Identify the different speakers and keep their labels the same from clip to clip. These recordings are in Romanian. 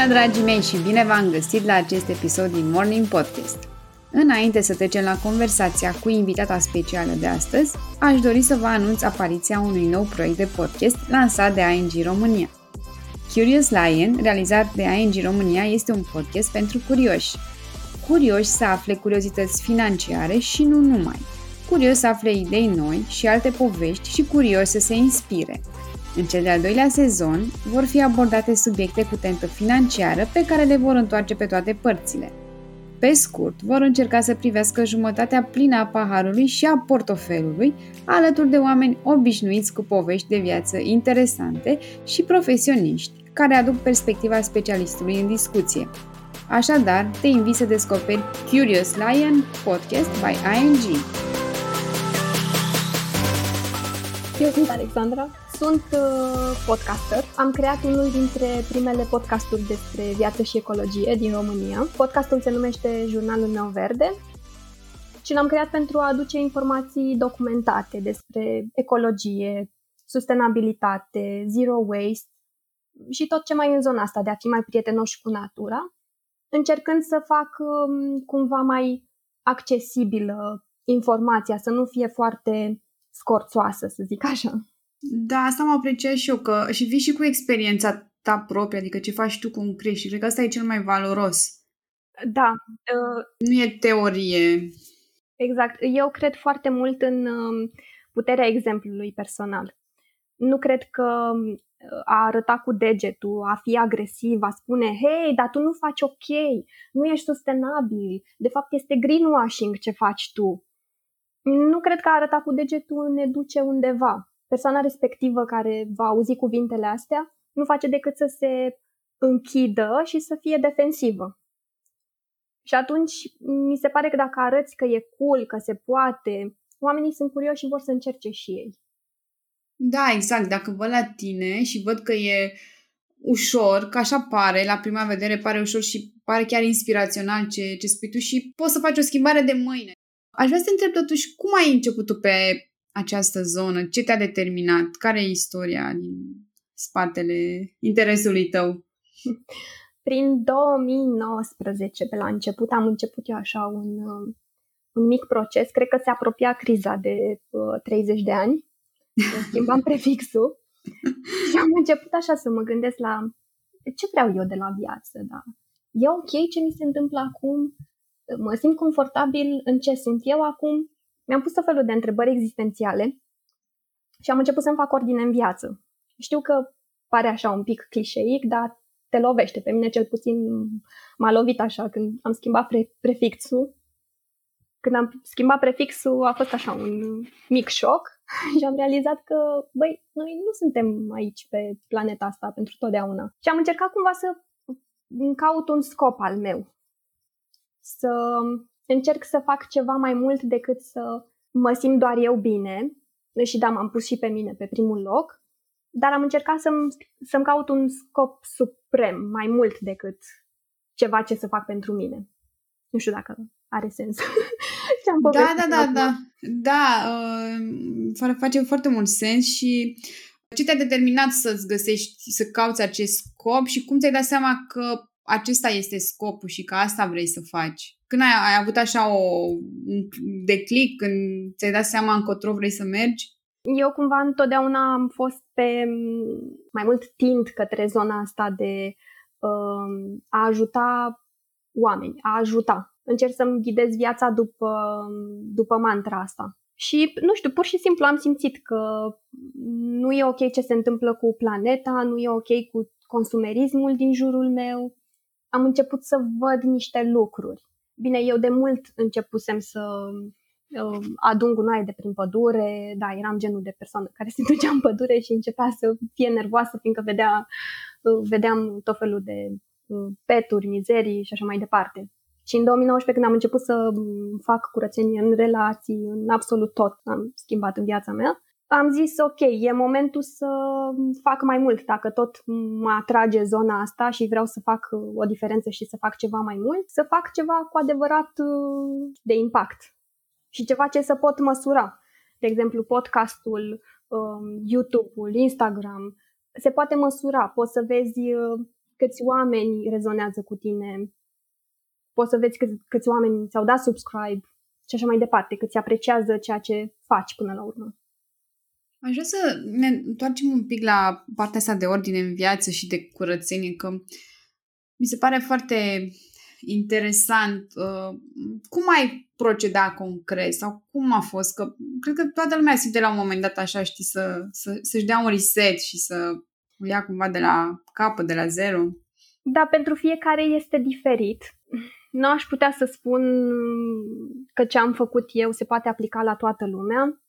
Speaker 1: Bună, dragii mei, și bine v-am găsit la acest episod din Morning Podcast. Înainte să trecem la conversația cu invitata specială de astăzi, aș dori să vă anunț apariția unui nou proiect de podcast lansat de ING România. Curious Lion, realizat de ING România, este un podcast pentru curioși. Curioși să afle curiozități financiare și nu numai. Curios să afle idei noi și alte povești și curios să se inspire – în cel de-al doilea sezon vor fi abordate subiecte cu tentă financiară pe care le vor întoarce pe toate părțile. Pe scurt, vor încerca să privească jumătatea plină a paharului și a portofelului, alături de oameni obișnuiți cu povești de viață interesante și profesioniști, care aduc perspectiva specialistului în discuție. Așadar, te invit să descoperi Curious Lion Podcast by ING.
Speaker 2: Eu sunt Alexandra, sunt uh, podcaster. Am creat unul dintre primele podcasturi despre viață și ecologie din România. Podcastul se numește Jurnalul meu verde și l-am creat pentru a aduce informații documentate despre ecologie, sustenabilitate, zero waste și tot ce mai e în zona asta de a fi mai prietenoși cu natura, încercând să fac um, cumva mai accesibilă informația, să nu fie foarte scorțoasă, să zic așa.
Speaker 1: Da, asta mă apreciat și eu, că și vii și cu experiența ta proprie, adică ce faci tu cum crești. Cred că asta e cel mai valoros.
Speaker 2: Da.
Speaker 1: Uh, nu e teorie.
Speaker 2: Exact. Eu cred foarte mult în uh, puterea exemplului personal. Nu cred că uh, a arăta cu degetul, a fi agresiv, a spune, hei, dar tu nu faci ok, nu ești sustenabil, de fapt este greenwashing ce faci tu. Nu cred că a arăta cu degetul ne duce undeva persoana respectivă care va auzi cuvintele astea nu face decât să se închidă și să fie defensivă. Și atunci mi se pare că dacă arăți că e cool, că se poate, oamenii sunt curioși și vor să încerce și ei.
Speaker 1: Da, exact. Dacă văd la tine și văd că e ușor, că așa pare, la prima vedere pare ușor și pare chiar inspirațional ce, ce spui tu și poți să faci o schimbare de mâine. Aș vrea să te întreb totuși cum ai început tu pe această zonă? Ce te-a determinat? Care e istoria din spatele interesului tău?
Speaker 2: Prin 2019, pe la început, am început eu așa un, un mic proces. Cred că se apropia criza de uh, 30 de ani. Schimbam prefixul și am început așa să mă gândesc la ce vreau eu de la viață, da. E ok ce mi se întâmplă acum? Mă simt confortabil în ce sunt eu acum? Mi-am pus tot felul de întrebări existențiale și am început să-mi fac ordine în viață. Știu că pare așa un pic clișeic, dar te lovește. Pe mine cel puțin m-a lovit așa când am schimbat pre- prefixul. Când am schimbat prefixul a fost așa un mic șoc și am realizat că, băi, noi nu suntem aici pe planeta asta pentru totdeauna. Și am încercat cumva să caut un scop al meu. Să încerc să fac ceva mai mult decât să mă simt doar eu bine. Și da, m-am pus și pe mine pe primul loc, dar am încercat să-mi, să-mi caut un scop suprem, mai mult decât ceva ce să fac pentru mine. Nu știu dacă are sens.
Speaker 1: da, da, da, da. Da, uh, face foarte mult sens și ce te-a determinat să-ți găsești, să cauți acest scop și cum ți-ai dat seama că acesta este scopul și că asta vrei să faci? Când ai, ai avut așa o, un declic, când ți-ai dat seama încotro vrei să mergi?
Speaker 2: Eu cumva întotdeauna am fost pe mai mult tind către zona asta de uh, a ajuta oameni, a ajuta. Încerc să-mi ghidez viața după, după mantra asta. Și, nu știu, pur și simplu am simțit că nu e ok ce se întâmplă cu planeta, nu e ok cu consumerismul din jurul meu, am început să văd niște lucruri. Bine, eu de mult începusem să uh, adun gunoaie de prin pădure, da, eram genul de persoană care se ducea în pădure și începea să fie nervoasă fiindcă vedea, uh, vedeam tot felul de uh, peturi, mizerii și așa mai departe. Și în 2019, când am început să fac curățenie în relații, în absolut tot, am schimbat în viața mea, am zis, ok, e momentul să fac mai mult. Dacă tot mă atrage zona asta și vreau să fac uh, o diferență și să fac ceva mai mult, să fac ceva cu adevărat uh, de impact și ceva ce să pot măsura. De exemplu, podcastul, um, YouTube-ul, Instagram, se poate măsura. Poți să vezi uh, câți oameni rezonează cu tine, poți să vezi câți, câți oameni ți-au dat subscribe și așa mai departe, câți apreciază ceea ce faci până la urmă.
Speaker 1: Aș vrea să ne întoarcem un pic la partea asta de ordine în viață și de curățenie, că mi se pare foarte interesant. Uh, cum ai proceda concret sau cum a fost? Că cred că toată lumea simte la un moment dat așa, știi, să, să, să-și dea un reset și să o ia cumva de la capăt, de la zero.
Speaker 2: Da, pentru fiecare este diferit. Nu aș putea să spun că ce am făcut eu se poate aplica la toată lumea.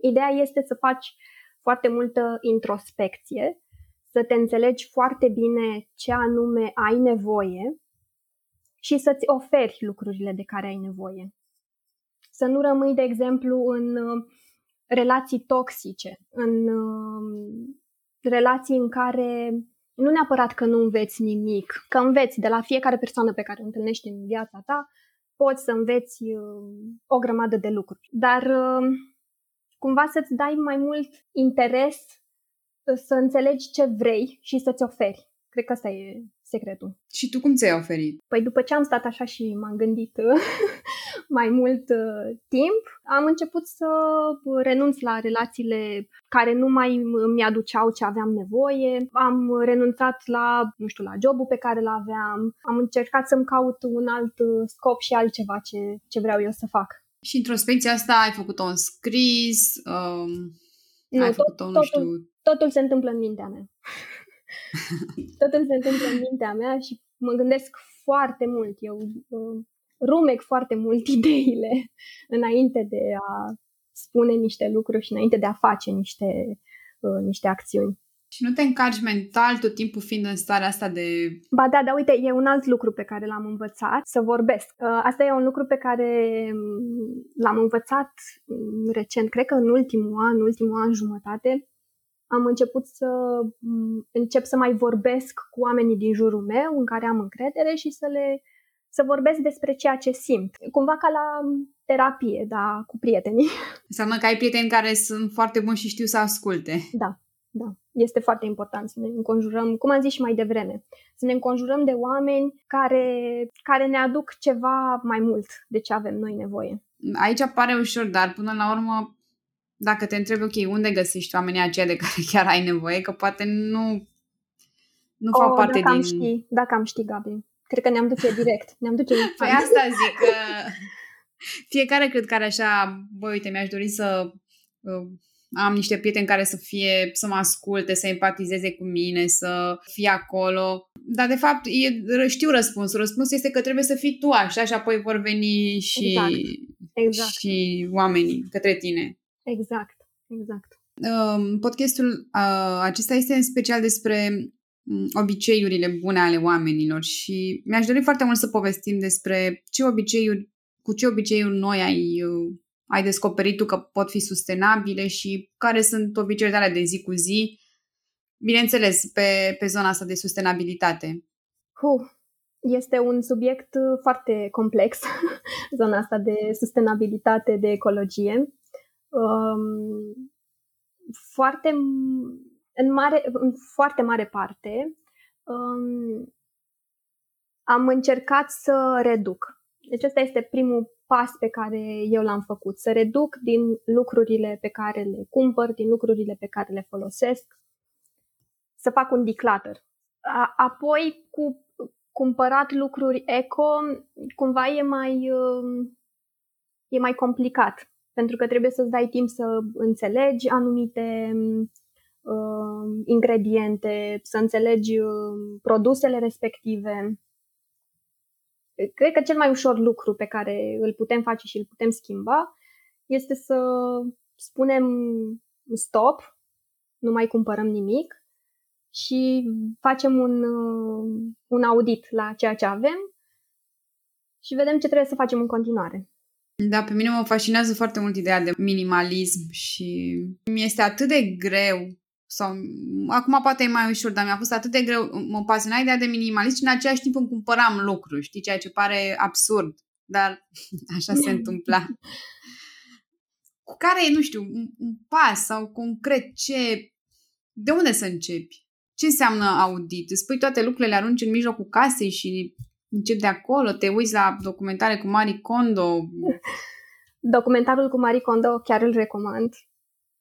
Speaker 2: Ideea este să faci foarte multă introspecție, să te înțelegi foarte bine ce anume ai nevoie și să-ți oferi lucrurile de care ai nevoie. Să nu rămâi, de exemplu, în uh, relații toxice, în uh, relații în care nu neapărat că nu înveți nimic, că înveți de la fiecare persoană pe care o întâlnești în viața ta, poți să înveți uh, o grămadă de lucruri. Dar cumva să-ți dai mai mult interes să înțelegi ce vrei și să-ți oferi. Cred că asta e secretul.
Speaker 1: Și tu cum ți-ai oferit?
Speaker 2: Păi după ce am stat așa și m-am gândit mai mult uh, timp, am început să renunț la relațiile care nu mai mi-aduceau ce aveam nevoie. Am renunțat la, nu știu, la jobul pe care îl aveam. Am încercat să-mi caut un alt scop și altceva ce, ce vreau eu să fac.
Speaker 1: Și introspecția asta ai făcut-o în scris? Um, nu, ai făcut-o, tot, nu știu...
Speaker 2: Totul, totul se întâmplă în mintea mea. totul se întâmplă în mintea mea și mă gândesc foarte mult. Eu uh, rumec foarte mult ideile înainte de a spune niște lucruri și înainte de a face niște, uh, niște acțiuni.
Speaker 1: Și nu te încarci mental tot timpul fiind în starea asta de...
Speaker 2: Ba da, dar uite, e un alt lucru pe care l-am învățat, să vorbesc. Uh, asta e un lucru pe care mm, l-am învățat mm, recent, cred că în ultimul an, ultimul an jumătate, am început să mm, încep să mai vorbesc cu oamenii din jurul meu, în care am încredere și să le să vorbesc despre ceea ce simt. Cumva ca la terapie, da, cu prietenii.
Speaker 1: Înseamnă că ai prieteni care sunt foarte buni și știu să asculte.
Speaker 2: Da, da. Este foarte important să ne înconjurăm, cum am zis și mai devreme, să ne înconjurăm de oameni care, care ne aduc ceva mai mult de ce avem noi nevoie.
Speaker 1: Aici pare ușor, dar până la urmă dacă te întrebi, ok, unde găsești oamenii aceia de care chiar ai nevoie, că poate nu, nu fac oh, parte
Speaker 2: dacă
Speaker 1: din...
Speaker 2: Am ști, dacă am ști, Gabi. Cred că ne-am duce direct. Ne-am duce
Speaker 1: păi asta zic, că fiecare cred că are așa, băi, uite, mi-aș dori să uh, am niște prieteni care să fie, să mă asculte, să empatizeze cu mine, să fie acolo. Dar de fapt e, știu răspunsul. Răspunsul este că trebuie să fii tu așa și apoi vor veni și, exact. Exact. și oamenii către tine.
Speaker 2: Exact, exact.
Speaker 1: Uh, podcastul uh, acesta este în special despre um, obiceiurile bune ale oamenilor și mi-aș dori foarte mult să povestim despre ce obiceiuri, cu ce obiceiuri noi ai, uh, ai descoperit tu că pot fi sustenabile și care sunt obiceiurile tale de zi cu zi, bineînțeles, pe, pe zona asta de sustenabilitate.
Speaker 2: Huh. Este un subiect uh, foarte complex, zona asta de sustenabilitate, de ecologie um, foarte, în, mare, în foarte mare parte um, am încercat să reduc. Deci ăsta este primul pas pe care eu l-am făcut, să reduc din lucrurile pe care le cumpăr, din lucrurile pe care le folosesc, să fac un declutter. A, apoi, cu cumpărat lucruri eco, cumva e mai, um, e mai complicat pentru că trebuie să-ți dai timp să înțelegi anumite uh, ingrediente, să înțelegi uh, produsele respective. Cred că cel mai ușor lucru pe care îl putem face și îl putem schimba este să spunem stop, nu mai cumpărăm nimic și facem un, uh, un audit la ceea ce avem și vedem ce trebuie să facem în continuare.
Speaker 1: Da, pe mine mă fascinează foarte mult ideea de minimalism și mi este atât de greu sau acum poate e mai ușor, dar mi-a fost atât de greu, mă pasiona ideea de minimalism și în același timp îmi cumpăram lucruri, știi, ceea ce pare absurd, dar așa se întâmpla. Cu care, nu știu, un, un pas sau concret ce, de unde să începi? ce înseamnă audit? Îți pui toate lucrurile, le arunci în mijlocul casei și începi de acolo, te uiți la documentare cu Marie Kondo.
Speaker 2: Documentarul cu Marie Kondo chiar îl recomand.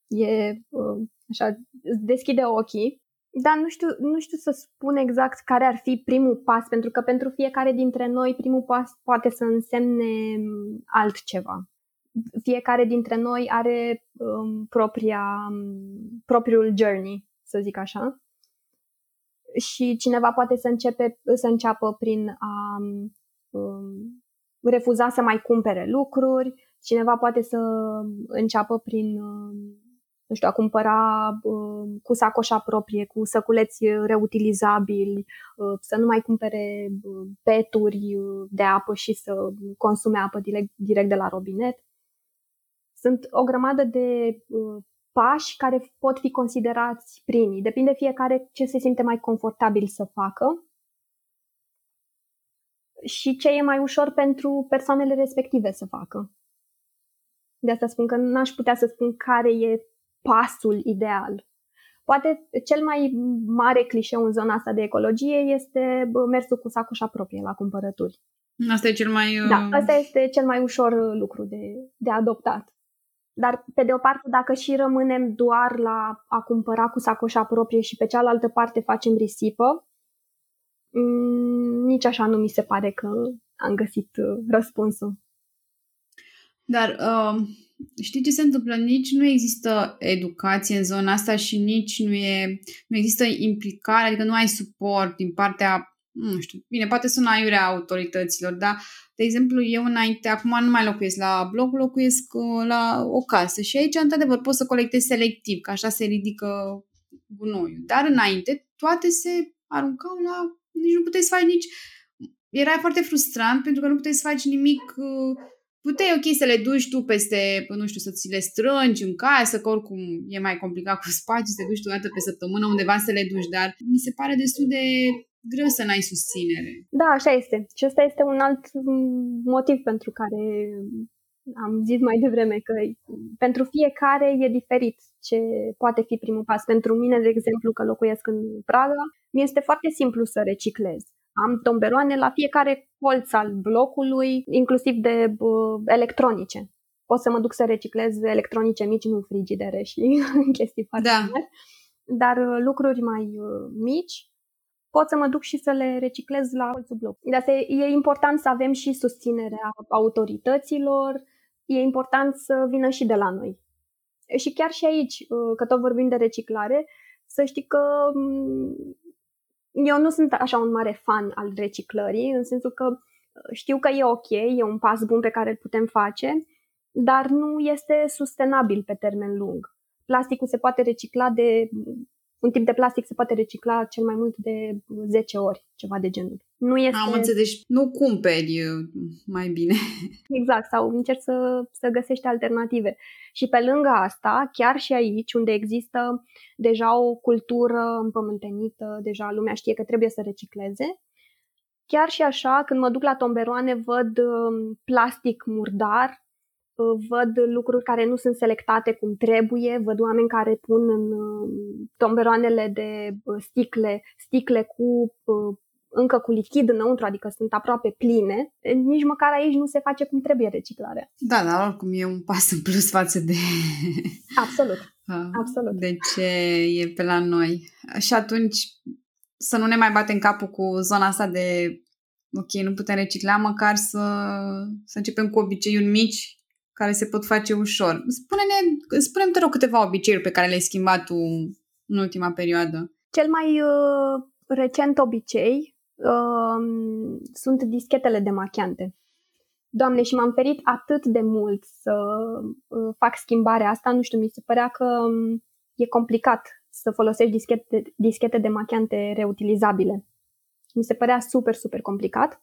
Speaker 2: E uh, așa, îți deschide ochii. Dar nu știu, nu știu să spun exact care ar fi primul pas, pentru că pentru fiecare dintre noi primul pas poate să însemne mm, altceva. Fiecare dintre noi are um, propria, um, propriul journey, să zic așa. Și cineva poate să, începe, să înceapă prin a um, refuza să mai cumpere lucruri, cineva poate să înceapă prin um, nu știu, a cumpăra uh, cu sacoșa proprie, cu săculeți reutilizabili, uh, să nu mai cumpere uh, peturi uh, de apă și să consume apă direct, direct de la robinet. Sunt o grămadă de uh, pași care pot fi considerați primii. Depinde fiecare ce se simte mai confortabil să facă și ce e mai ușor pentru persoanele respective să facă. De asta spun că n-aș putea să spun care e pasul ideal. Poate cel mai mare clișeu în zona asta de ecologie este mersul cu sacoșa proprie la cumpărături.
Speaker 1: Asta e cel mai...
Speaker 2: Da, uh, asta este cel mai ușor lucru de, de adoptat. Dar, pe de o parte, dacă și rămânem doar la a cumpăra cu sacoșa proprie și pe cealaltă parte facem risipă, mm, nici așa nu mi se pare că am găsit uh, răspunsul.
Speaker 1: Dar uh, știi ce se întâmplă? Nici nu există educație în zona asta și nici nu, e, nu există implicare, adică nu ai suport din partea nu știu, bine, poate sună aiurea autorităților, dar, de exemplu, eu înainte, acum nu mai locuiesc la bloc, locuiesc uh, la o casă și aici, într-adevăr, poți să colectezi selectiv, că așa se ridică gunoiul. Dar înainte, toate se aruncau la... nici nu puteai să faci nici... Era foarte frustrant pentru că nu puteai să faci nimic uh, puteai, ok, să le duci tu peste, nu știu, să ți le strângi în casă, că oricum e mai complicat cu spațiu, să te duci tu o dată pe săptămână undeva să le duci, dar mi se pare destul de greu să n-ai susținere.
Speaker 2: Da, așa este. Și ăsta este un alt motiv pentru care am zis mai devreme că pentru fiecare e diferit ce poate fi primul pas. Pentru mine, de exemplu, că locuiesc în Praga, mi este foarte simplu să reciclez. Am tomberoane la fiecare colț al blocului, inclusiv de uh, electronice. Pot să mă duc să reciclez electronice mici, nu frigidere și chestii foarte
Speaker 1: da.
Speaker 2: mari. Dar uh, lucruri mai uh, mici pot să mă duc și să le reciclez la colțul blocului. De asta e, e important să avem și susținerea autorităților, e important să vină și de la noi. Și chiar și aici, uh, că tot vorbim de reciclare, să știi că mm, eu nu sunt așa un mare fan al reciclării, în sensul că uh, știu că e ok, e un pas bun pe care îl putem face, dar nu este sustenabil pe termen lung. Plasticul se poate recicla de un tip de plastic se poate recicla cel mai mult de 10 ori, ceva de genul.
Speaker 1: Nu este... Am înțeles, deci nu cumperi uh, mai bine.
Speaker 2: Exact, sau încerci să, să găsești alternative. Și pe lângă asta, chiar și aici, unde există deja o cultură împământenită, deja lumea știe că trebuie să recicleze, chiar și așa, când mă duc la tomberoane, văd um, plastic murdar văd lucruri care nu sunt selectate cum trebuie, văd oameni care pun în uh, tomberoanele de uh, sticle, sticle cu uh, încă cu lichid înăuntru, adică sunt aproape pline, nici măcar aici nu se face cum trebuie reciclarea.
Speaker 1: Da, dar oricum e un pas în plus față de...
Speaker 2: Absolut, absolut.
Speaker 1: De ce e pe la noi. Și atunci să nu ne mai batem capul cu zona asta de ok, nu putem recicla, măcar să, să începem cu obiceiuri mici care se pot face ușor. Spune-ne, spune te rog câteva obiceiuri pe care le-ai schimbat tu în ultima perioadă.
Speaker 2: Cel mai uh, recent obicei uh, sunt dischetele de machiante. Doamne, și m-am ferit atât de mult să uh, fac schimbarea asta, nu știu, mi se părea că um, e complicat să folosești dischete, dischete de machiante reutilizabile. Mi se părea super, super complicat.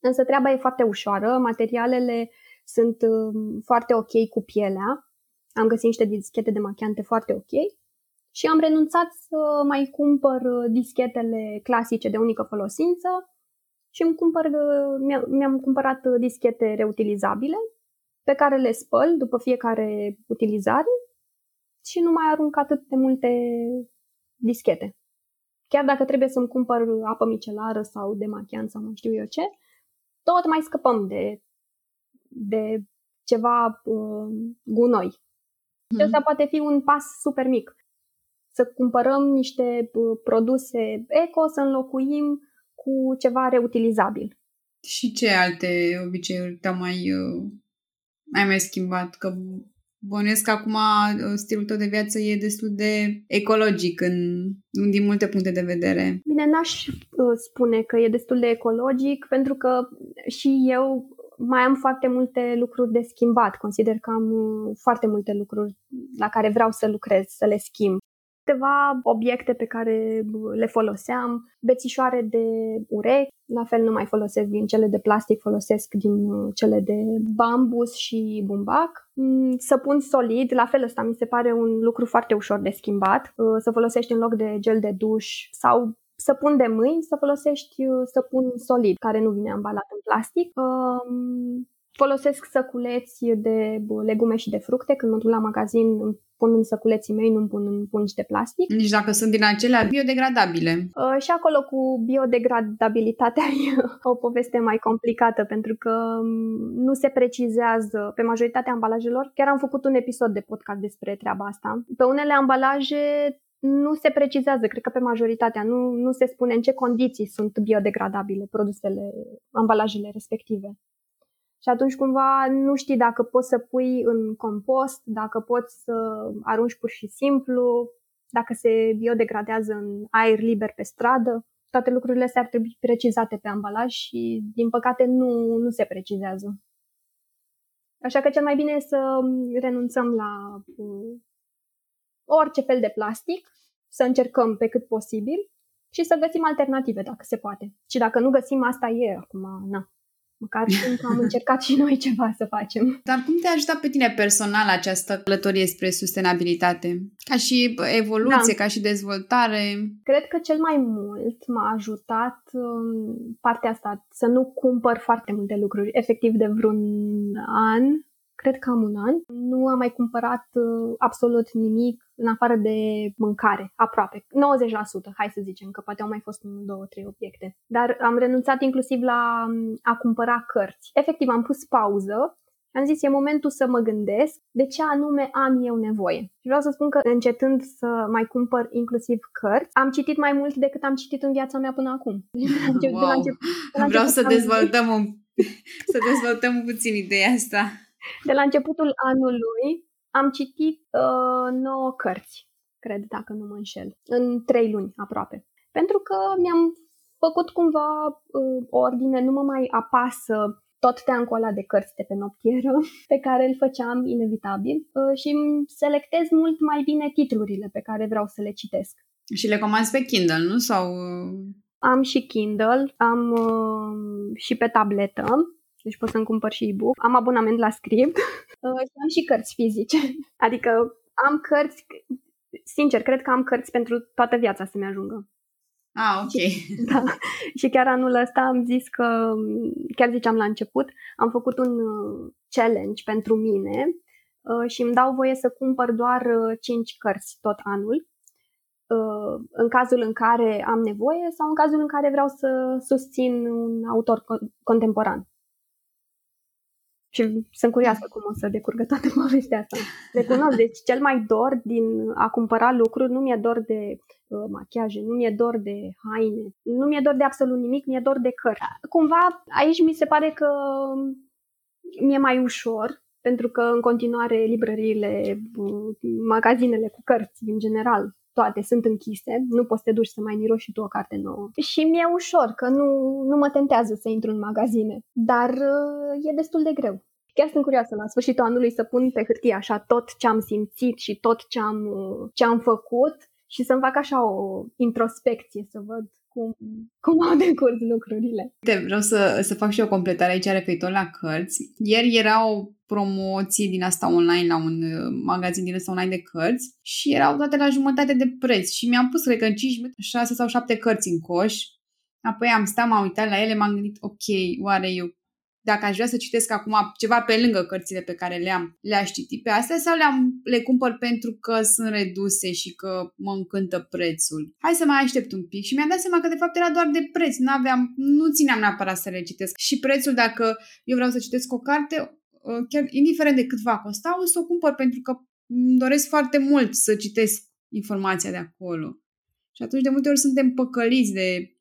Speaker 2: Însă treaba e foarte ușoară, materialele sunt um, foarte ok cu pielea. Am găsit niște dischete de machiante foarte ok și am renunțat să mai cumpăr uh, dischetele clasice de unică folosință și îmi cumpăr, uh, mi-am cumpărat uh, dischete reutilizabile pe care le spăl după fiecare utilizare și nu mai arunc atât de multe dischete. chiar dacă trebuie să-mi cumpăr apă micelară sau demachiant sau mai știu eu ce, tot mai scăpăm de, de ceva uh, gunoi. Mm. Și asta poate fi un pas super mic. Să cumpărăm niște uh, produse eco, să înlocuim cu ceva reutilizabil.
Speaker 1: Și ce alte obiceiuri te-au mai, uh, ai mai schimbat? Că bănuiesc că acum uh, stilul tău de viață e destul de ecologic în, din multe puncte de vedere.
Speaker 2: Bine, n-aș uh, spune că e destul de ecologic, pentru că și eu mai am foarte multe lucruri de schimbat. Consider că am foarte multe lucruri la care vreau să lucrez, să le schimb câteva obiecte pe care le foloseam, bețișoare de urechi, la fel nu mai folosesc din cele de plastic, folosesc din uh, cele de bambus și bumbac. Mm, săpun solid, la fel ăsta mi se pare un lucru foarte ușor de schimbat. Uh, să folosești în loc de gel de duș sau săpun de mâini, să folosești uh, săpun solid, care nu vine ambalat în plastic. Um, folosesc săculeți de legume și de fructe. Când mă duc la magazin, pun în săculeții mei, nu pun în pungi de plastic.
Speaker 1: Nici dacă sunt din acelea biodegradabile.
Speaker 2: Uh, și acolo cu biodegradabilitatea e o poveste mai complicată pentru că um, nu se precizează pe majoritatea ambalajelor. Chiar am făcut un episod de podcast despre treaba asta. Pe unele ambalaje nu se precizează, cred că pe majoritatea, nu, nu se spune în ce condiții sunt biodegradabile produsele, ambalajele respective. Și atunci cumva nu știi dacă poți să pui în compost, dacă poți să arunci pur și simplu, dacă se biodegradează în aer liber pe stradă. Toate lucrurile astea ar trebui precizate pe ambalaj și, din păcate, nu, nu se precizează. Așa că cel mai bine e să renunțăm la uh, orice fel de plastic, să încercăm pe cât posibil și să găsim alternative dacă se poate. Și dacă nu găsim, asta e acum, na, Măcar că am încercat și noi ceva să facem.
Speaker 1: Dar cum te-a ajutat pe tine personal această călătorie spre sustenabilitate? Ca și evoluție, da. ca și dezvoltare?
Speaker 2: Cred că cel mai mult m-a ajutat um, partea asta, să nu cumpăr foarte multe lucruri. Efectiv de vreun an cred că am un an, nu am mai cumpărat uh, absolut nimic în afară de mâncare, aproape. 90%, hai să zicem, că poate au mai fost un, două, trei obiecte. Dar am renunțat inclusiv la um, a cumpăra cărți. Efectiv, am pus pauză am zis, e momentul să mă gândesc de ce anume am eu nevoie. Și vreau să spun că încetând să mai cumpăr inclusiv cărți, am citit mai mult decât am citit în viața mea până acum.
Speaker 1: Wow. De la început, de la vreau să dezvoltăm, un, să dezvoltăm puțin ideea asta.
Speaker 2: De la începutul anului am citit uh, 9 cărți, cred, dacă nu mă înșel, în 3 luni aproape. Pentru că mi-am făcut cumva uh, ordine, nu mă mai apasă tot teancul ăla de cărți de pe noptieră, pe care îl făceam inevitabil uh, și îmi selectez mult mai bine titlurile pe care vreau să le citesc.
Speaker 1: Și le comanzi pe Kindle, nu? Sau... Uh,
Speaker 2: am și Kindle, am uh, și pe tabletă deci pot să-mi cumpăr și e-book. Am abonament la Script uh, și am și cărți fizice. Adică am cărți, sincer, cred că am cărți pentru toată viața să-mi ajungă.
Speaker 1: Ah, ok.
Speaker 2: Și, da. și chiar anul ăsta am zis că, chiar ziceam la început, am făcut un uh, challenge pentru mine uh, și îmi dau voie să cumpăr doar 5 cărți tot anul în cazul în care am nevoie sau în cazul în care vreau să susțin un autor contemporan. Și sunt curioasă cum o să decurgă toată povestea asta. Recunosc, deci cel mai dor din a cumpăra lucruri, nu mi-e dor de uh, machiaje, nu mi-e dor de haine, nu mi-e dor de absolut nimic, mi-e dor de cărți. Cumva aici mi se pare că mi-e mai ușor, pentru că în continuare librăriile, uh, magazinele cu cărți în general, toate sunt închise, nu poți să te duci să mai miroși și tu o carte nouă. Și mi-e ușor, că nu, nu mă tentează să intru în magazine, dar uh, e destul de greu. Chiar sunt curioasă la sfârșitul anului să pun pe hârtie așa tot ce am simțit și tot ce am, uh, ce am făcut și să-mi fac așa o introspecție, să văd cum, cum au decurs lucrurile.
Speaker 1: Uite, vreau să, să fac și o completare aici referitor la cărți. Ieri era o promoție din asta online la un uh, magazin din asta online de cărți și erau toate la jumătate de preț și mi-am pus, cred că în 5 minute, 6 sau 7 cărți în coș. Apoi am stat, m-am uitat la ele, m-am gândit, ok, oare eu dacă aș vrea să citesc acum ceva pe lângă cărțile pe care le-am, le-aș citi pe astea sau le-am, le cumpăr pentru că sunt reduse și că mă încântă prețul. Hai să mai aștept un pic și mi-am dat seama că de fapt era doar de preț, n-aveam, nu țineam neapărat să le citesc. Și prețul, dacă eu vreau să citesc o carte, ă, chiar indiferent de cât va costa, o să o cumpăr pentru că îmi doresc foarte mult să citesc informația de acolo. Și atunci de multe ori suntem păcăliți de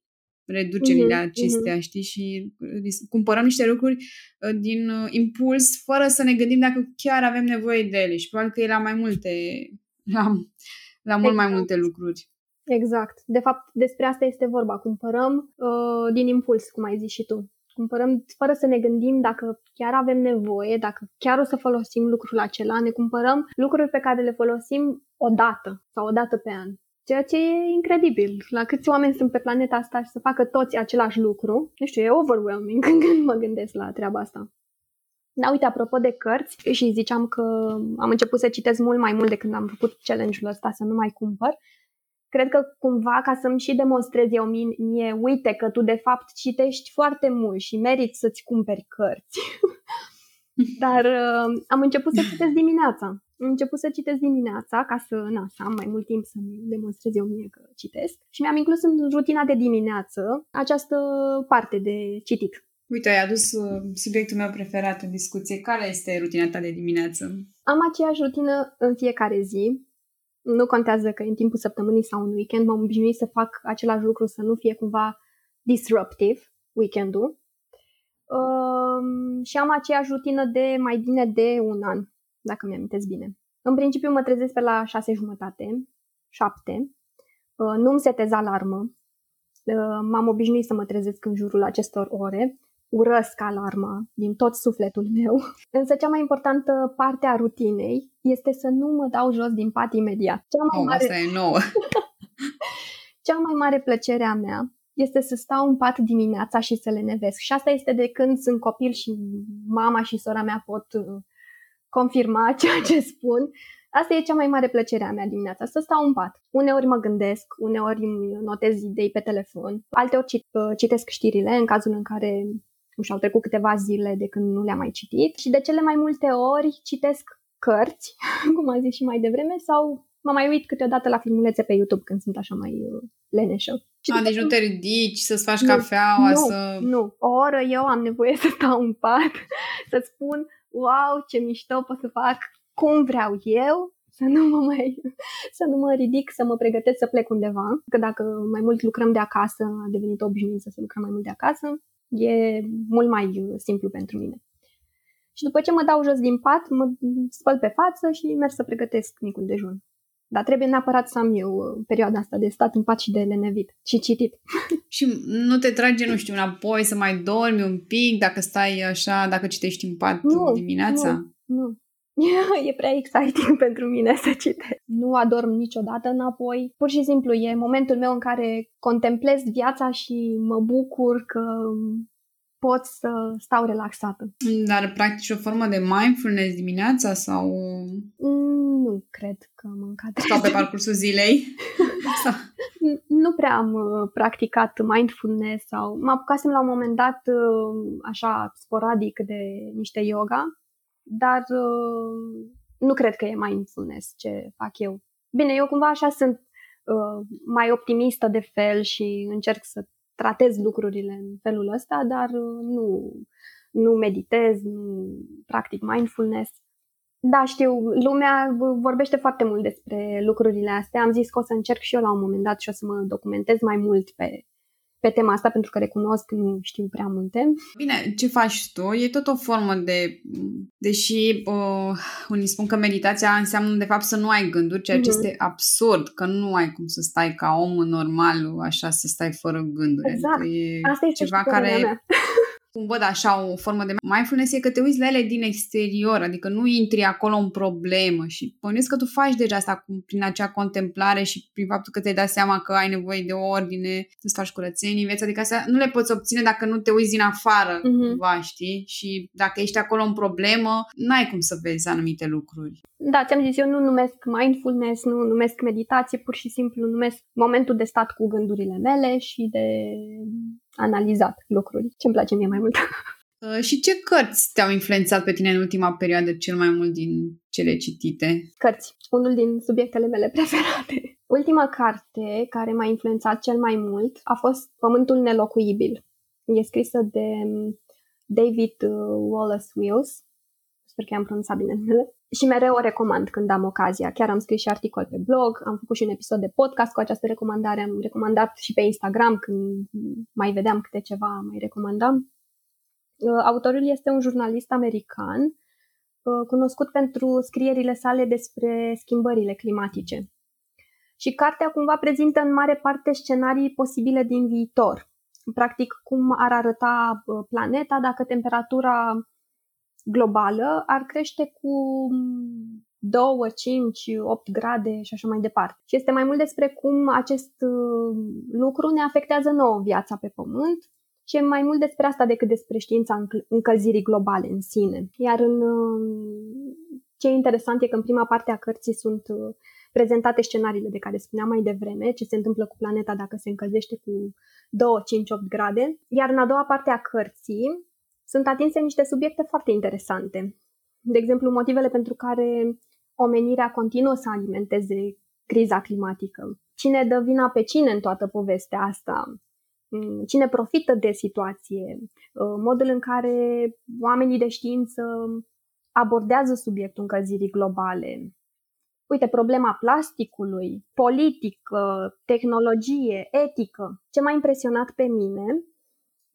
Speaker 1: reducerile mm-hmm, acestea, mm-hmm. știi? Și uh, cumpărăm niște lucruri uh, din uh, impuls fără să ne gândim dacă chiar avem nevoie de ele și probabil că e la mai multe, la, la mult exact. mai multe lucruri.
Speaker 2: Exact. De fapt, despre asta este vorba. Cumpărăm uh, din impuls, cum ai zis și tu. Cumpărăm fără să ne gândim dacă chiar avem nevoie, dacă chiar o să folosim lucrul acela. Ne cumpărăm lucruri pe care le folosim o dată sau o dată pe an. Ceea ce e incredibil. La câți oameni sunt pe planeta asta și să facă toți același lucru. Nu știu, e overwhelming când mă gândesc la treaba asta. Da, uite, apropo de cărți, și ziceam că am început să citesc mult mai mult de când am făcut challenge-ul ăsta să nu mai cumpăr. Cred că cumva, ca să-mi și demonstrez eu mie, uite că tu de fapt citești foarte mult și meriți să-ți cumperi cărți. Dar uh, am început să citesc dimineața. Am început să citesc dimineața ca să, na, să am mai mult timp să-mi demonstrez eu mie că citesc și mi-am inclus în rutina de dimineață această parte de citit.
Speaker 1: Uite, ai adus uh, subiectul meu preferat în discuție. Care este rutina ta de dimineață?
Speaker 2: Am aceeași rutină în fiecare zi. Nu contează că e în timpul săptămânii sau în weekend. M-am obișnuit să fac același lucru, să nu fie cumva disruptive weekendul. Um, și am aceeași rutină de mai bine de un an dacă mi-amintesc bine. În principiu mă trezesc pe la șase jumătate, șapte. Uh, nu-mi setez alarmă. Uh, m-am obișnuit să mă trezesc în jurul acestor ore. Urăsc alarma din tot sufletul meu. Însă cea mai importantă parte a rutinei este să nu mă dau jos din pat imediat.
Speaker 1: Cea mai oh, mare... Asta e nouă.
Speaker 2: cea mai mare plăcere a mea este să stau în pat dimineața și să le nevesc. Și asta este de când sunt copil și mama și sora mea pot uh, confirma ceea ce spun. Asta e cea mai mare plăcere a mea dimineața, să stau în pat. Uneori mă gândesc, uneori îmi notez idei pe telefon, alteori cit, uh, citesc știrile în cazul în care nu știu, au trecut câteva zile de când nu le-am mai citit și de cele mai multe ori citesc cărți, cum am zis și mai devreme, sau mă mai uit câteodată la filmulețe pe YouTube când sunt așa mai uh, leneșă.
Speaker 1: A, deci nu te ridici să-ți faci nu, cafeaua,
Speaker 2: nu,
Speaker 1: să...
Speaker 2: Nu, o oră eu am nevoie să stau în pat, să spun wow, ce mișto pot să fac cum vreau eu, să nu mă mai, să nu mă ridic, să mă pregătesc să plec undeva. Că dacă mai mult lucrăm de acasă, a devenit o obișnuință să lucrăm mai mult de acasă, e mult mai simplu pentru mine. Și după ce mă dau jos din pat, mă spăl pe față și merg să pregătesc micul dejun. Dar trebuie neapărat să am eu uh, perioada asta de stat în pat și de lenevit și citit.
Speaker 1: Și nu te trage, nu știu, înapoi să mai dormi un pic dacă stai așa, dacă citești în pat nu, dimineața?
Speaker 2: Nu, nu. e prea exciting pentru mine să citesc. Nu adorm niciodată înapoi. Pur și simplu e momentul meu în care contemplez viața și mă bucur că pot să stau relaxată.
Speaker 1: Dar practici o formă de mindfulness dimineața sau...
Speaker 2: Mm, nu cred că mă încadrez.
Speaker 1: Sau pe parcursul zilei?
Speaker 2: nu prea am uh, practicat mindfulness sau... Mă apucasem la un moment dat uh, așa sporadic de niște yoga, dar uh, nu cred că e mindfulness ce fac eu. Bine, eu cumva așa sunt mai optimistă de fel și încerc să tratez lucrurile în felul ăsta, dar uh, nu, nu meditez, nu practic mindfulness. Da, știu, lumea vorbește foarte mult despre lucrurile astea. Am zis că o să încerc și eu la un moment dat și o să mă documentez mai mult pe pe tema asta pentru că recunosc că nu știu prea multe.
Speaker 1: Bine, ce faci tu e tot o formă de... Deși uh, unii spun că meditația înseamnă de fapt să nu ai gânduri, ceea ce mm-hmm. este absurd, că nu ai cum să stai ca omul normal așa să stai fără gânduri.
Speaker 2: Exact. Adică e
Speaker 1: Asta este ceva care... Mea. Cum văd așa o formă de mindfulness e că te uiți la ele din exterior, adică nu intri acolo în problemă și bănuiesc că tu faci deja asta cu, prin acea contemplare și prin faptul că te-ai dat seama că ai nevoie de ordine, să-ți faci curățenii în viața, adică astea nu le poți obține dacă nu te uiți din afară, mm-hmm. cumva, știi? Și dacă ești acolo în problemă, n-ai cum să vezi anumite lucruri.
Speaker 2: Da, ți-am zis, eu nu numesc mindfulness, nu numesc meditație, pur și simplu numesc momentul de stat cu gândurile mele și de analizat lucruri. Ce-mi place mie mai mult.
Speaker 1: Uh, și ce cărți te-au influențat pe tine în ultima perioadă cel mai mult din cele citite?
Speaker 2: Cărți. Unul din subiectele mele preferate. Ultima carte care m-a influențat cel mai mult a fost Pământul nelocuibil. E scrisă de um, David uh, Wallace Wills. Sper că am pronunțat bine numele. Și mereu o recomand când am ocazia. Chiar am scris și articol pe blog, am făcut și un episod de podcast cu această recomandare, am recomandat și pe Instagram când mai vedeam câte ceva, mai recomandam. Uh, autorul este un jurnalist american uh, cunoscut pentru scrierile sale despre schimbările climatice. Și cartea cumva prezintă în mare parte scenarii posibile din viitor. Practic, cum ar arăta uh, planeta dacă temperatura globală ar crește cu 2, 5, 8 grade și așa mai departe. Și este mai mult despre cum acest lucru ne afectează nouă viața pe Pământ și e mai mult despre asta decât despre știința încălzirii globale în sine. Iar în ce e interesant e că în prima parte a cărții sunt uh, prezentate scenariile de care spuneam mai devreme, ce se întâmplă cu planeta dacă se încălzește cu 2, 5, 8 grade, iar în a doua parte a cărții sunt atinse niște subiecte foarte interesante. De exemplu, motivele pentru care omenirea continuă să alimenteze criza climatică. Cine dă vina pe cine în toată povestea asta? Mm, cine profită de situație, uh, modul în care oamenii de știință abordează subiectul încălzirii globale. Uite, problema plasticului, politică, tehnologie, etică. Ce m-a impresionat pe mine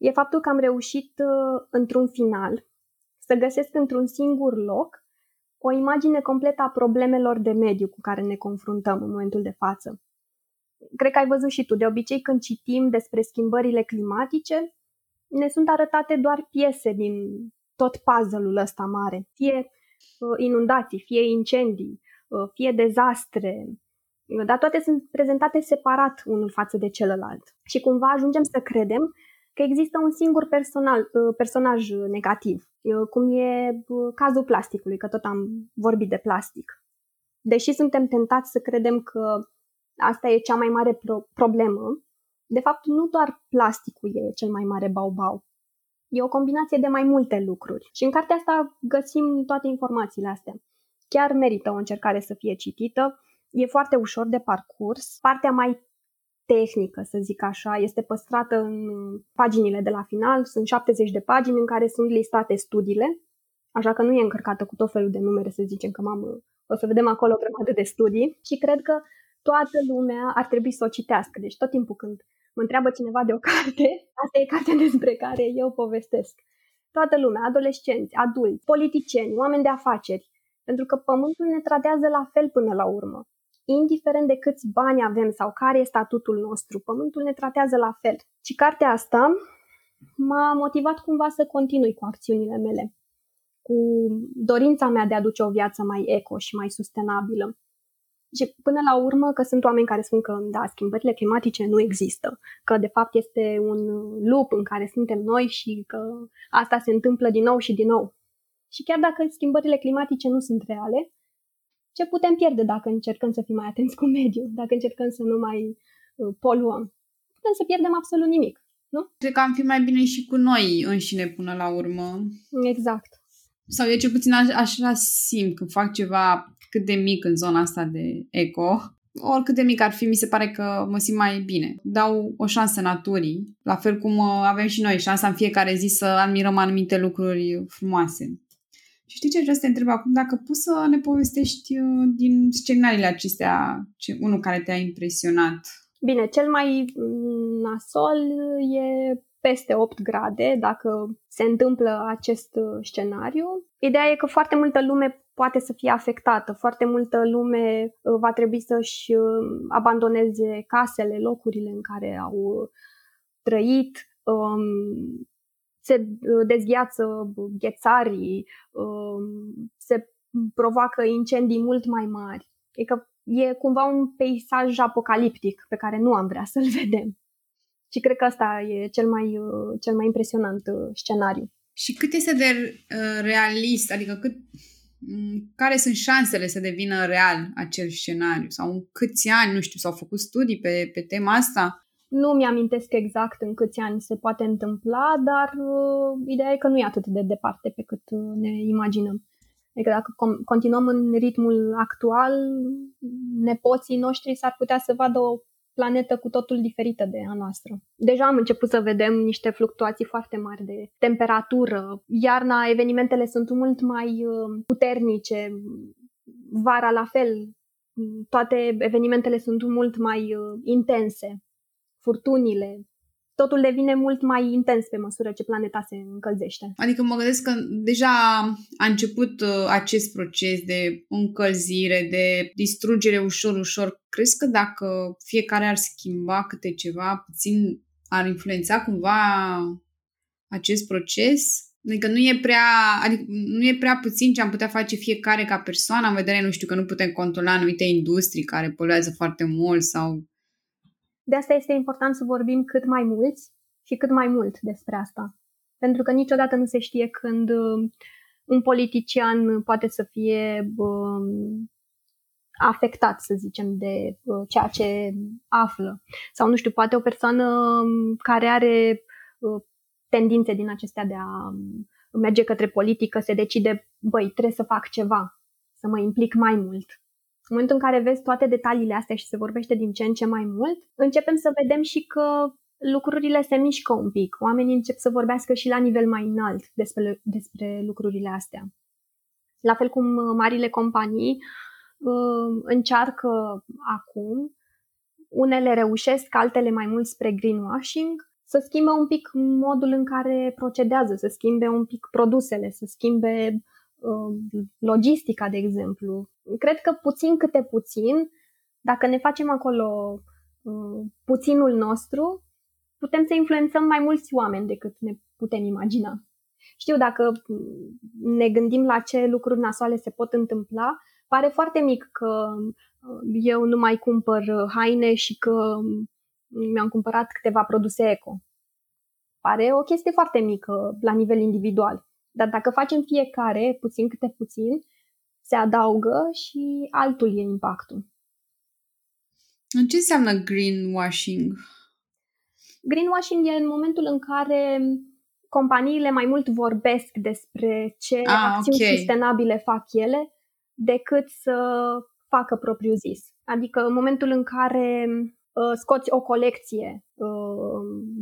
Speaker 2: e faptul că am reușit uh, într-un final să găsesc într-un singur loc o imagine completă a problemelor de mediu cu care ne confruntăm în momentul de față cred că ai văzut și tu, de obicei când citim despre schimbările climatice, ne sunt arătate doar piese din tot puzzle-ul ăsta mare. Fie uh, inundații, fie incendii, uh, fie dezastre, dar toate sunt prezentate separat unul față de celălalt. Și cumva ajungem să credem că există un singur personal, uh, personaj negativ, cum e cazul plasticului, că tot am vorbit de plastic. Deși suntem tentați să credem că asta e cea mai mare pro- problemă. De fapt, nu doar plasticul e cel mai mare baubau. E o combinație de mai multe lucruri. Și în cartea asta găsim toate informațiile astea. Chiar merită o încercare să fie citită. E foarte ușor de parcurs. Partea mai tehnică, să zic așa, este păstrată în paginile de la final. Sunt 70 de pagini în care sunt listate studiile, așa că nu e încărcată cu tot felul de numere, să zicem că mamă, o să vedem acolo o grămadă de studii. Și cred că toată lumea ar trebui să o citească. Deci tot timpul când mă întreabă cineva de o carte, asta e cartea despre care eu povestesc. Toată lumea, adolescenți, adulți, politicieni, oameni de afaceri, pentru că pământul ne tratează la fel până la urmă. Indiferent de câți bani avem sau care e statutul nostru, pământul ne tratează la fel. Și cartea asta m-a motivat cumva să continui cu acțiunile mele, cu dorința mea de a duce o viață mai eco și mai sustenabilă. Și până la urmă că sunt oameni care spun că da, schimbările climatice nu există, că de fapt este un loop în care suntem noi și că asta se întâmplă din nou și din nou. Și chiar dacă schimbările climatice nu sunt reale, ce putem pierde dacă încercăm să fim mai atenți cu mediul, dacă încercăm să nu mai uh, poluăm? Putem să pierdem absolut nimic, nu?
Speaker 1: Cred că am fi mai bine și cu noi înșine până la urmă.
Speaker 2: Exact.
Speaker 1: Sau eu cel puțin așa simt când fac ceva cât de mic în zona asta de eco, oricât de mic ar fi, mi se pare că mă simt mai bine. Dau o șansă naturii, la fel cum uh, avem și noi șansa în fiecare zi să admirăm anumite lucruri frumoase. Și știi ce vreau să te întreb acum? Dacă poți să ne povestești uh, din scenariile acestea, unul care te-a impresionat.
Speaker 2: Bine, cel mai nasol e peste 8 grade dacă se întâmplă acest uh, scenariu. Ideea e că foarte multă lume poate să fie afectată, foarte multă lume uh, va trebui să-și uh, abandoneze casele, locurile în care au trăit, um, se dezgheață ghețarii, um, se provoacă incendii mult mai mari. E că e cumva un peisaj apocaliptic pe care nu am vrea să-l vedem. Și cred că asta e cel mai, uh, cel mai impresionant uh, scenariu.
Speaker 1: Și cât este de uh, realist, adică cât, mm, care sunt șansele să devină real acel scenariu? Sau în câți ani, nu știu, s-au făcut studii pe, pe tema asta?
Speaker 2: Nu mi-amintesc exact în câți ani se poate întâmpla, dar uh, ideea e că nu e atât de departe pe cât uh, ne imaginăm. Adică dacă com- continuăm în ritmul actual, nepoții noștri s-ar putea să vadă o planetă cu totul diferită de a noastră. Deja am început să vedem niște fluctuații foarte mari de temperatură. Iarna evenimentele sunt mult mai uh, puternice, vara la fel. Toate evenimentele sunt mult mai uh, intense. Furtunile, totul devine mult mai intens pe măsură ce planeta se încălzește.
Speaker 1: Adică mă gândesc că deja a început uh, acest proces de încălzire, de distrugere ușor, ușor. Crezi că dacă fiecare ar schimba câte ceva, puțin ar influența cumva acest proces? Adică nu e prea, adică nu e prea puțin ce am putea face fiecare ca persoană, în vedere, nu știu, că nu putem controla anumite industrii care poluează foarte mult sau
Speaker 2: de asta este important să vorbim cât mai mulți și cât mai mult despre asta. Pentru că niciodată nu se știe când uh, un politician poate să fie um, afectat, să zicem, de uh, ceea ce află. Sau, nu știu, poate o persoană um, care are uh, tendințe din acestea de a um, merge către politică, se decide, băi, trebuie să fac ceva, să mă implic mai mult. În momentul în care vezi toate detaliile astea și se vorbește din ce în ce mai mult, începem să vedem și că lucrurile se mișcă un pic. Oamenii încep să vorbească și la nivel mai înalt despre, despre lucrurile astea. La fel cum uh, marile companii uh, încearcă acum, unele reușesc, altele mai mult spre greenwashing, să schimbe un pic modul în care procedează, să schimbe un pic produsele, să schimbe uh, logistica, de exemplu, cred că puțin câte puțin, dacă ne facem acolo uh, puținul nostru, putem să influențăm mai mulți oameni decât ne putem imagina. Știu, dacă ne gândim la ce lucruri nasoale se pot întâmpla, pare foarte mic că uh, eu nu mai cumpăr haine și că mi-am cumpărat câteva produse eco. Pare o chestie foarte mică la nivel individual. Dar dacă facem fiecare, puțin câte puțin, se adaugă și altul e impactul.
Speaker 1: Ce înseamnă greenwashing?
Speaker 2: Greenwashing e în momentul în care companiile mai mult vorbesc despre ce ah, acțiuni okay. sustenabile fac ele decât să facă propriu zis. Adică în momentul în care uh, scoți o colecție uh,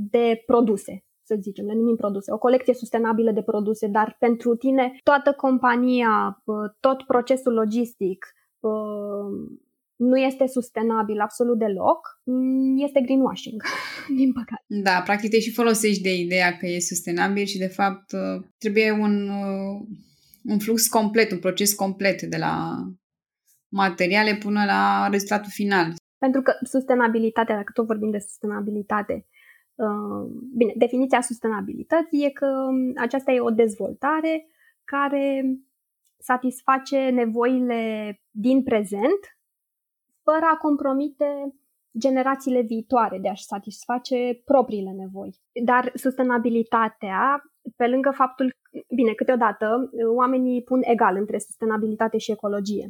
Speaker 2: de produse să zicem, le numim produse, o colecție sustenabilă de produse, dar pentru tine toată compania, tot procesul logistic nu este sustenabil absolut deloc, mm, este greenwashing, din păcate.
Speaker 1: Da, practic te și folosești de ideea că e sustenabil și de fapt trebuie un, un flux complet, un proces complet de la materiale până la rezultatul final.
Speaker 2: Pentru că sustenabilitatea, dacă tot vorbim de sustenabilitate, Uh, bine, definiția sustenabilității e că um, aceasta e o dezvoltare care satisface nevoile din prezent fără a compromite generațiile viitoare de a-și satisface propriile nevoi. Dar sustenabilitatea, pe lângă faptul, bine, câteodată oamenii pun egal între sustenabilitate și ecologie,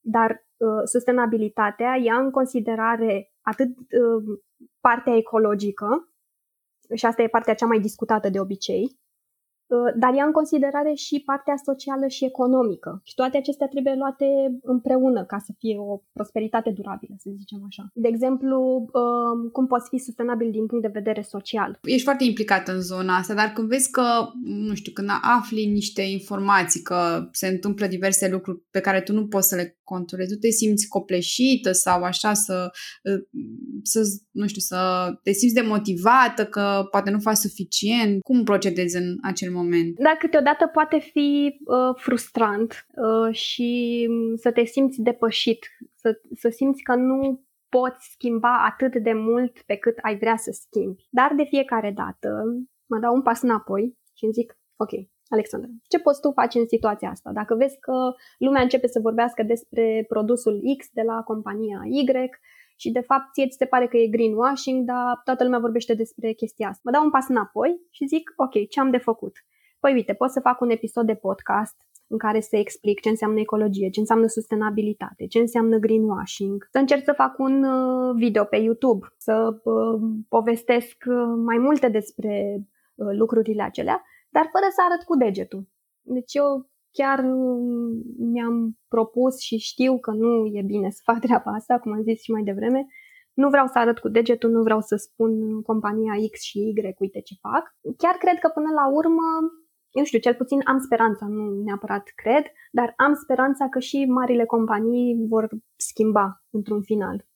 Speaker 2: dar uh, sustenabilitatea ia în considerare atât uh, partea ecologică, și asta e partea cea mai discutată de obicei, uh, dar ia în considerare și partea socială și economică. Și toate acestea trebuie luate împreună ca să fie o prosperitate durabilă, să zicem așa. De exemplu, um, cum poți fi sustenabil din punct de vedere social.
Speaker 1: Ești foarte implicat în zona asta, dar când vezi că, nu știu, când afli niște informații, că se întâmplă diverse lucruri pe care tu nu poți să le controlezi, tu te simți copleșită sau așa să, să, nu știu, să te simți demotivată că poate nu faci suficient. Cum procedezi în acel moment?
Speaker 2: Da, câteodată poate fi uh, frustrant uh, și să te simți depășit, să, să simți că nu poți schimba atât de mult pe cât ai vrea să schimbi. Dar de fiecare dată mă dau un pas înapoi și îmi zic, ok, Alexandra, ce poți tu face în situația asta? Dacă vezi că lumea începe să vorbească despre produsul X de la compania Y și de fapt ție ți se pare că e greenwashing, dar toată lumea vorbește despre chestia asta. Mă dau un pas înapoi și zic, ok, ce am de făcut? Păi uite, pot să fac un episod de podcast în care să explic ce înseamnă ecologie, ce înseamnă sustenabilitate, ce înseamnă greenwashing. Să încerc să fac un uh, video pe YouTube, să uh, povestesc uh, mai multe despre lucrurile acelea, dar fără să arăt cu degetul. Deci eu chiar mi-am propus și știu că nu e bine să fac treaba asta, cum am zis și mai devreme. Nu vreau să arăt cu degetul, nu vreau să spun compania X și Y, uite ce fac. Chiar cred că până la urmă eu știu, cel puțin am speranța, nu neapărat cred, dar am speranța că și marile companii vor schimba într-un final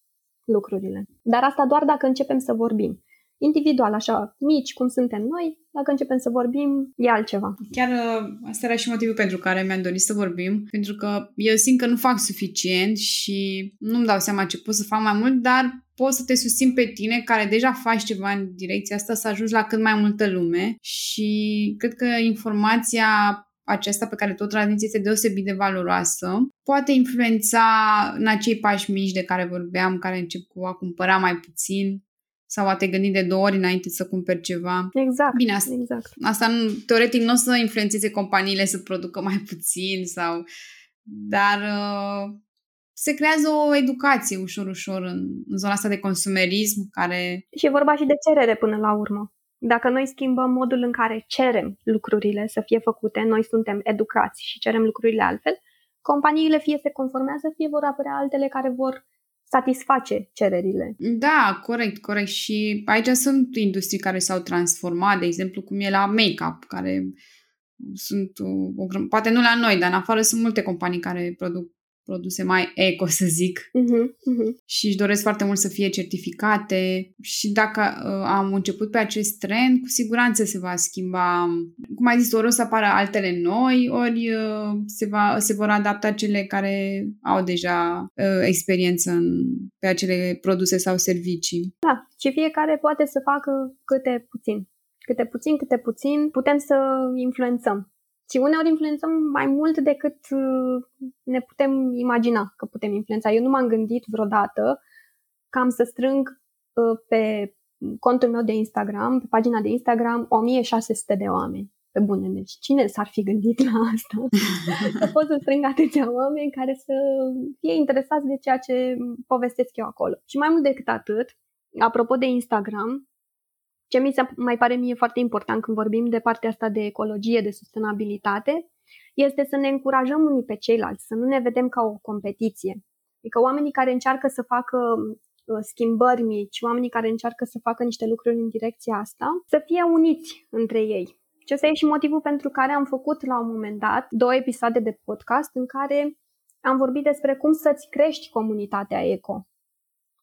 Speaker 2: lucrurile. Dar asta doar dacă începem să vorbim. Individual, așa, mici cum suntem noi, dacă începem să vorbim, e altceva.
Speaker 1: Chiar uh, asta era și motivul pentru care mi-am dorit să vorbim, pentru că eu simt că nu fac suficient și nu-mi dau seama ce pot să fac mai mult, dar pot să te susțin pe tine care deja faci ceva în direcția asta să ajungi la cât mai multă lume și cred că informația aceasta pe care tot transmiți este deosebit de valoroasă. Poate influența în acei pași mici de care vorbeam, care încep cu a cumpăra mai puțin, sau a te gândi de două ori înainte să cumperi ceva.
Speaker 2: Exact.
Speaker 1: Bine, asta,
Speaker 2: exact.
Speaker 1: asta nu, teoretic nu o să influențeze companiile să producă mai puțin sau... Dar uh, se creează o educație ușor, ușor în, în zona asta de consumerism care...
Speaker 2: Și e vorba și de cerere până la urmă. Dacă noi schimbăm modul în care cerem lucrurile să fie făcute, noi suntem educați și cerem lucrurile altfel, companiile fie se conformează, fie vor apărea altele care vor satisface cererile.
Speaker 1: Da, corect, corect. Și aici sunt industrii care s-au transformat, de exemplu, cum e la make-up, care sunt, o, poate nu la noi, dar în afară sunt multe companii care produc produse mai eco, să zic, uh-huh, uh-huh. și își doresc foarte mult să fie certificate și dacă uh, am început pe acest trend, cu siguranță se va schimba, cum ai zis, ori o să apară altele noi, ori uh, se, va, se vor adapta cele care au deja uh, experiență în, pe acele produse sau servicii.
Speaker 2: Da, și fiecare poate să facă câte puțin. Câte puțin, câte puțin, putem să influențăm și uneori influențăm mai mult decât uh, ne putem imagina că putem influența. Eu nu m-am gândit vreodată că am să strâng uh, pe contul meu de Instagram, pe pagina de Instagram, 1600 de oameni. Pe bune, deci cine s-ar fi gândit la asta? să pot să strâng atâția oameni care să fie interesați de ceea ce povestesc eu acolo. Și mai mult decât atât, apropo de Instagram, ce mi se mai pare mie foarte important când vorbim de partea asta de ecologie, de sustenabilitate, este să ne încurajăm unii pe ceilalți, să nu ne vedem ca o competiție. Adică oamenii care încearcă să facă uh, schimbări mici, oamenii care încearcă să facă niște lucruri în direcția asta, să fie uniți între ei. Și ăsta e și motivul pentru care am făcut la un moment dat două episoade de podcast în care am vorbit despre cum să-ți crești comunitatea eco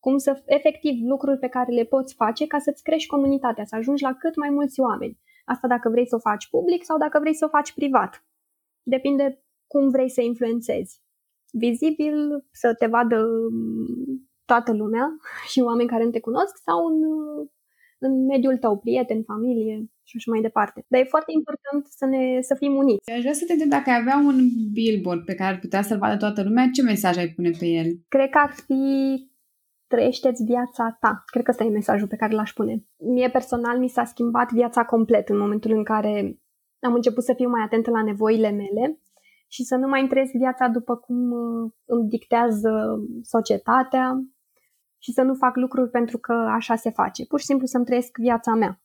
Speaker 2: cum să, efectiv, lucruri pe care le poți face ca să-ți crești comunitatea, să ajungi la cât mai mulți oameni. Asta dacă vrei să o faci public sau dacă vrei să o faci privat. Depinde cum vrei să influențezi. Vizibil, să te vadă mm, toată lumea și oameni care nu te cunosc sau în, în mediul tău, prieten, familie și așa mai departe. Dar e foarte important să, ne, să fim uniți.
Speaker 1: Aș vrea să te întreb dacă ai avea un billboard pe care ar putea să-l vadă toată lumea, ce mesaj ai pune pe el?
Speaker 2: Cred că ar fi trăiește-ți viața ta. Cred că ăsta e mesajul pe care l-aș pune. Mie personal mi s-a schimbat viața complet în momentul în care am început să fiu mai atentă la nevoile mele și să nu mai trăiesc viața după cum uh, îmi dictează societatea și să nu fac lucruri pentru că așa se face. Pur și simplu să-mi trăiesc viața mea.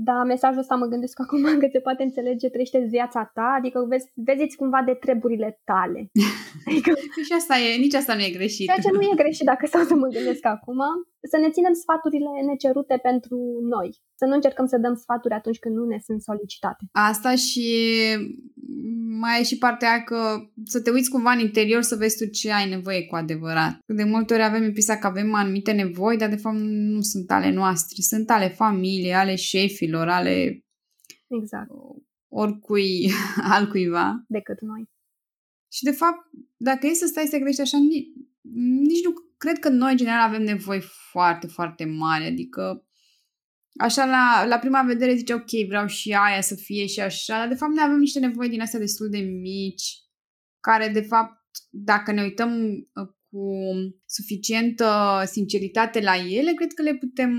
Speaker 2: Da, mesajul ăsta mă gândesc acum că se poate înțelege, trăiește viața ta, adică vezi, veziți cumva de treburile tale.
Speaker 1: Adică, și asta e, nici asta nu e greșit.
Speaker 2: Ceea ce nu e greșit dacă stau să mă gândesc acum, să ne ținem sfaturile necerute pentru noi. Să nu încercăm să dăm sfaturi atunci când nu ne sunt solicitate.
Speaker 1: Asta și mai e și partea că să te uiți cumva în interior să vezi tu ce ai nevoie cu adevărat. De multe ori avem impresia că avem anumite nevoi, dar de fapt nu sunt ale noastre. Sunt ale familiei, ale șefilor, ale
Speaker 2: exact.
Speaker 1: oricui altcuiva.
Speaker 2: Decât noi.
Speaker 1: Și de fapt, dacă e să stai să gândești așa, nici, nici nu cred că noi, în general, avem nevoi foarte, foarte mari. Adică așa la, la prima vedere zice, ok, vreau și aia să fie și așa, dar de fapt noi avem niște nevoi din astea destul de mici, care de fapt, dacă ne uităm uh, cu suficientă sinceritate la ele, cred că le putem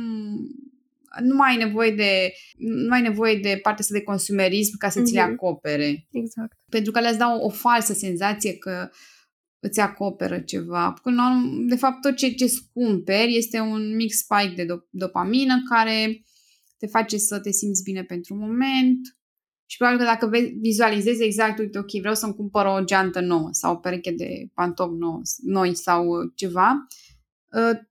Speaker 1: nu mai ai nevoie de, nu ai nevoie de partea asta de consumerism ca să mm-hmm. ți le mhm. acopere.
Speaker 2: Exact.
Speaker 1: Pentru că le-ați dau o falsă senzație că îți acoperă ceva. Până la de fapt, tot ce, ce cumperi este un mic spike de do- dopamină care te face să te simți bine pentru un moment și probabil că dacă vizualizezi exact, uite, ok, vreau să-mi cumpăr o geantă nouă sau o pereche de pantofi nouă, noi sau ceva, ă,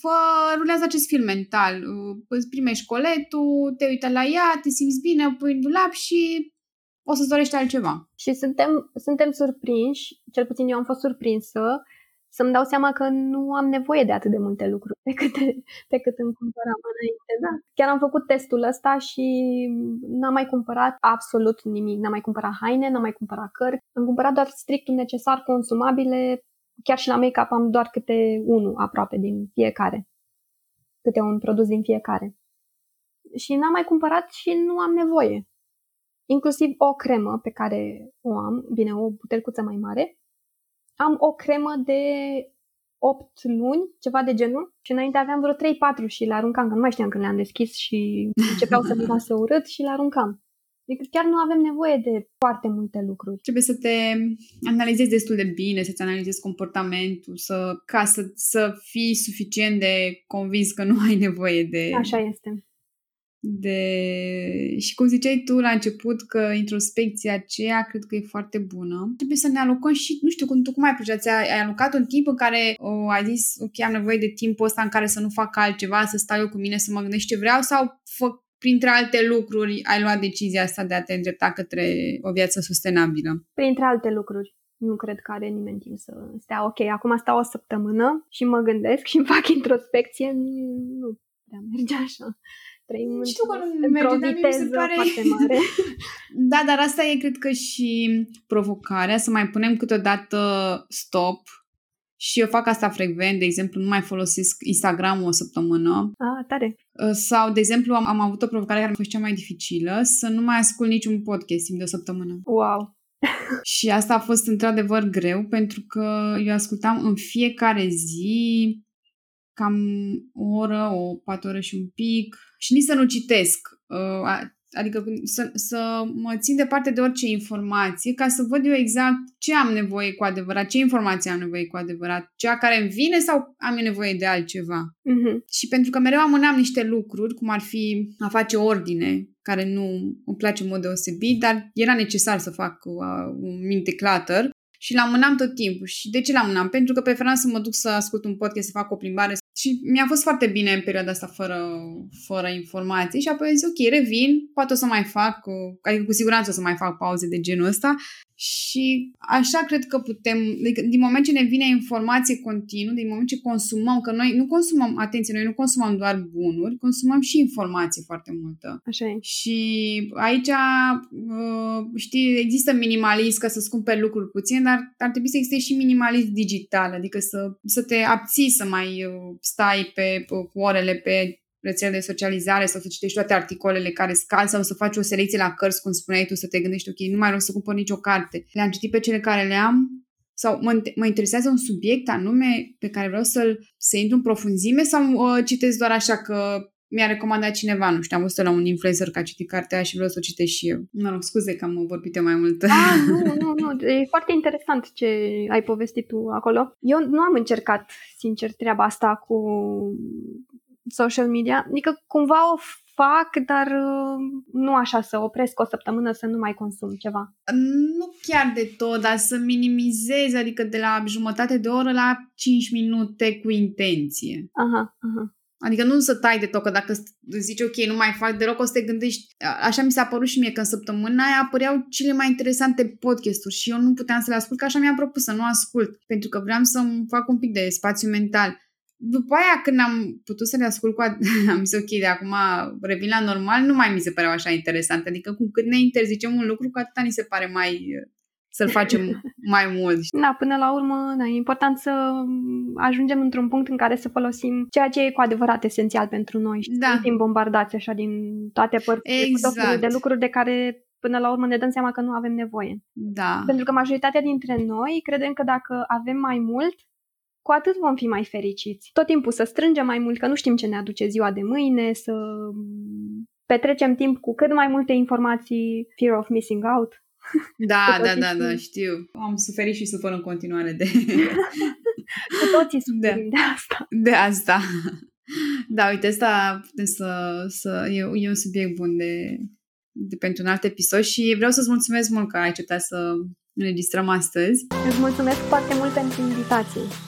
Speaker 1: fă, rulează acest film mental. Îți primești coletul, te uită la ea, te simți bine, o pui în dulap și o să-ți dorești altceva.
Speaker 2: Și suntem, suntem surprinși, cel puțin eu am fost surprinsă, să-mi dau seama că nu am nevoie de atât de multe lucruri pe cât, pe cât îmi cumpăram înainte. Da. Chiar am făcut testul ăsta și n-am mai cumpărat absolut nimic. N-am mai cumpărat haine, n-am mai cumpărat cărți. Am cumpărat doar strictul necesar consumabile. Chiar și la make-up am doar câte unul aproape din fiecare. Câte un produs din fiecare. Și n-am mai cumpărat și nu am nevoie. Inclusiv o cremă pe care o am, bine, o butelcuță mai mare, am o cremă de 8 luni, ceva de genul, și înainte aveam vreo 3-4 și le aruncam, că nu mai știam când le-am deschis și începeau să miroase urât și le aruncam. Adică chiar nu avem nevoie de foarte multe lucruri.
Speaker 1: Trebuie să te analizezi destul de bine, să-ți analizezi comportamentul, să, ca să, să fii suficient de convins că nu ai nevoie de...
Speaker 2: Așa este
Speaker 1: de... Și cum ziceai tu la început că introspecția aceea cred că e foarte bună. Trebuie să ne alocăm și, nu știu, cum tu cum ai procesat, ai, ai alocat un timp în care o, ai zis, ok, am nevoie de timpul ăsta în care să nu fac altceva, să stau eu cu mine, să mă gândesc ce vreau sau fă, printre alte lucruri ai luat decizia asta de a te îndrepta către o viață sustenabilă?
Speaker 2: Printre alte lucruri. Nu cred că are nimeni timp să stea, ok, acum stau o săptămână și mă gândesc și îmi fac introspecție. Nu prea merge așa trăim
Speaker 1: Știu că nu merge, dar mi se pare...
Speaker 2: mare.
Speaker 1: da, dar asta e cred că și provocarea, să mai punem câteodată stop și eu fac asta frecvent, de exemplu, nu mai folosesc Instagram o săptămână.
Speaker 2: Ah, tare.
Speaker 1: Uh, sau, de exemplu, am, am avut o provocare care mi-a fost cea mai dificilă, să nu mai ascult niciun podcast timp de o săptămână.
Speaker 2: Wow!
Speaker 1: și asta a fost într-adevăr greu, pentru că eu ascultam în fiecare zi cam o oră, o patru ore și un pic și nici să nu citesc. Uh, adică să, să mă țin departe de orice informație ca să văd eu exact ce am nevoie cu adevărat, ce informație am nevoie cu adevărat, cea care îmi vine sau am eu nevoie de altceva.
Speaker 2: Uh-huh.
Speaker 1: Și pentru că mereu amânam niște lucruri, cum ar fi a face ordine, care nu îmi place în mod deosebit, dar era necesar să fac uh, un minte clutter și l-amânam tot timpul. Și de ce l-amânam? Pentru că preferam să mă duc să ascult un podcast, să fac o plimbare și mi-a fost foarte bine în perioada asta fără, fără informații și apoi zis, ok, revin, poate o să mai fac, adică cu siguranță o să mai fac pauze de genul ăsta și așa cred că putem, adică din moment ce ne vine informație continuu, din moment ce consumăm, că noi nu consumăm, atenție, noi nu consumăm doar bunuri, consumăm și informație foarte multă.
Speaker 2: Așa e.
Speaker 1: Și aici, uh, știi, există minimalism ca să-ți cumperi lucruri puțin, dar ar trebui să existe și minimalism digital, adică să, să te abții să mai uh, stai pe, cu orele pe rețele de socializare sau să citești toate articolele care scad sau să faci o selecție la cărți, cum spuneai tu, să te gândești, ok, nu mai vreau să cumpăr nicio carte. Le-am citit pe cele care le-am sau mă, mă interesează un subiect anume pe care vreau să-l să intru în profunzime sau uh, citesc doar așa că mi-a recomandat cineva, nu știu, am văzut la un influencer că a citit cartea și vreau să o citesc și eu. Mă rog, scuze că am vorbit eu mai mult.
Speaker 2: Ah, nu, nu, nu, e foarte interesant ce ai povestit tu acolo. Eu nu am încercat, sincer, treaba asta cu social media, adică cumva o fac, dar uh, nu așa să opresc o săptămână să nu mai consum ceva.
Speaker 1: Nu chiar de tot, dar să minimizezi, adică de la jumătate de oră la 5 minute cu intenție.
Speaker 2: Aha, aha.
Speaker 1: Adică nu să tai de tot, că dacă zici ok, nu mai fac deloc, o să te gândești. Așa mi s-a părut și mie că în săptămâna aia apăreau cele mai interesante podcasturi și eu nu puteam să le ascult, că așa mi-am propus să nu ascult, pentru că vreau să-mi fac un pic de spațiu mental. După aia, când am putut să le ascult cu am zis ok, de acum revin la normal, nu mai mi se păreau așa interesant. Adică cu cât ne interzicem un lucru, cu atâta ni se pare mai să-l facem mai mult.
Speaker 2: Da, până la urmă, da, e important să ajungem într-un punct în care să folosim ceea ce e cu adevărat esențial pentru noi și da. să fim bombardați așa din toate părțile exact. de lucruri de care până la urmă ne dăm seama că nu avem nevoie.
Speaker 1: Da.
Speaker 2: Pentru că majoritatea dintre noi credem că dacă avem mai mult, cu atât vom fi mai fericiți. Tot timpul să strângem mai mult, că nu știm ce ne aduce ziua de mâine, să petrecem timp cu cât mai multe informații, fear of missing out.
Speaker 1: Da, da, da, da, știu. Am suferit și sufăr în continuare de...
Speaker 2: cu toții suferim de, de asta.
Speaker 1: De asta. Da, uite, asta putem să, să e, e un subiect bun de, de pentru un alt episod și vreau să-ți mulțumesc mult că ai acceptat să înregistrăm astăzi.
Speaker 2: Îți mulțumesc foarte mult pentru invitație.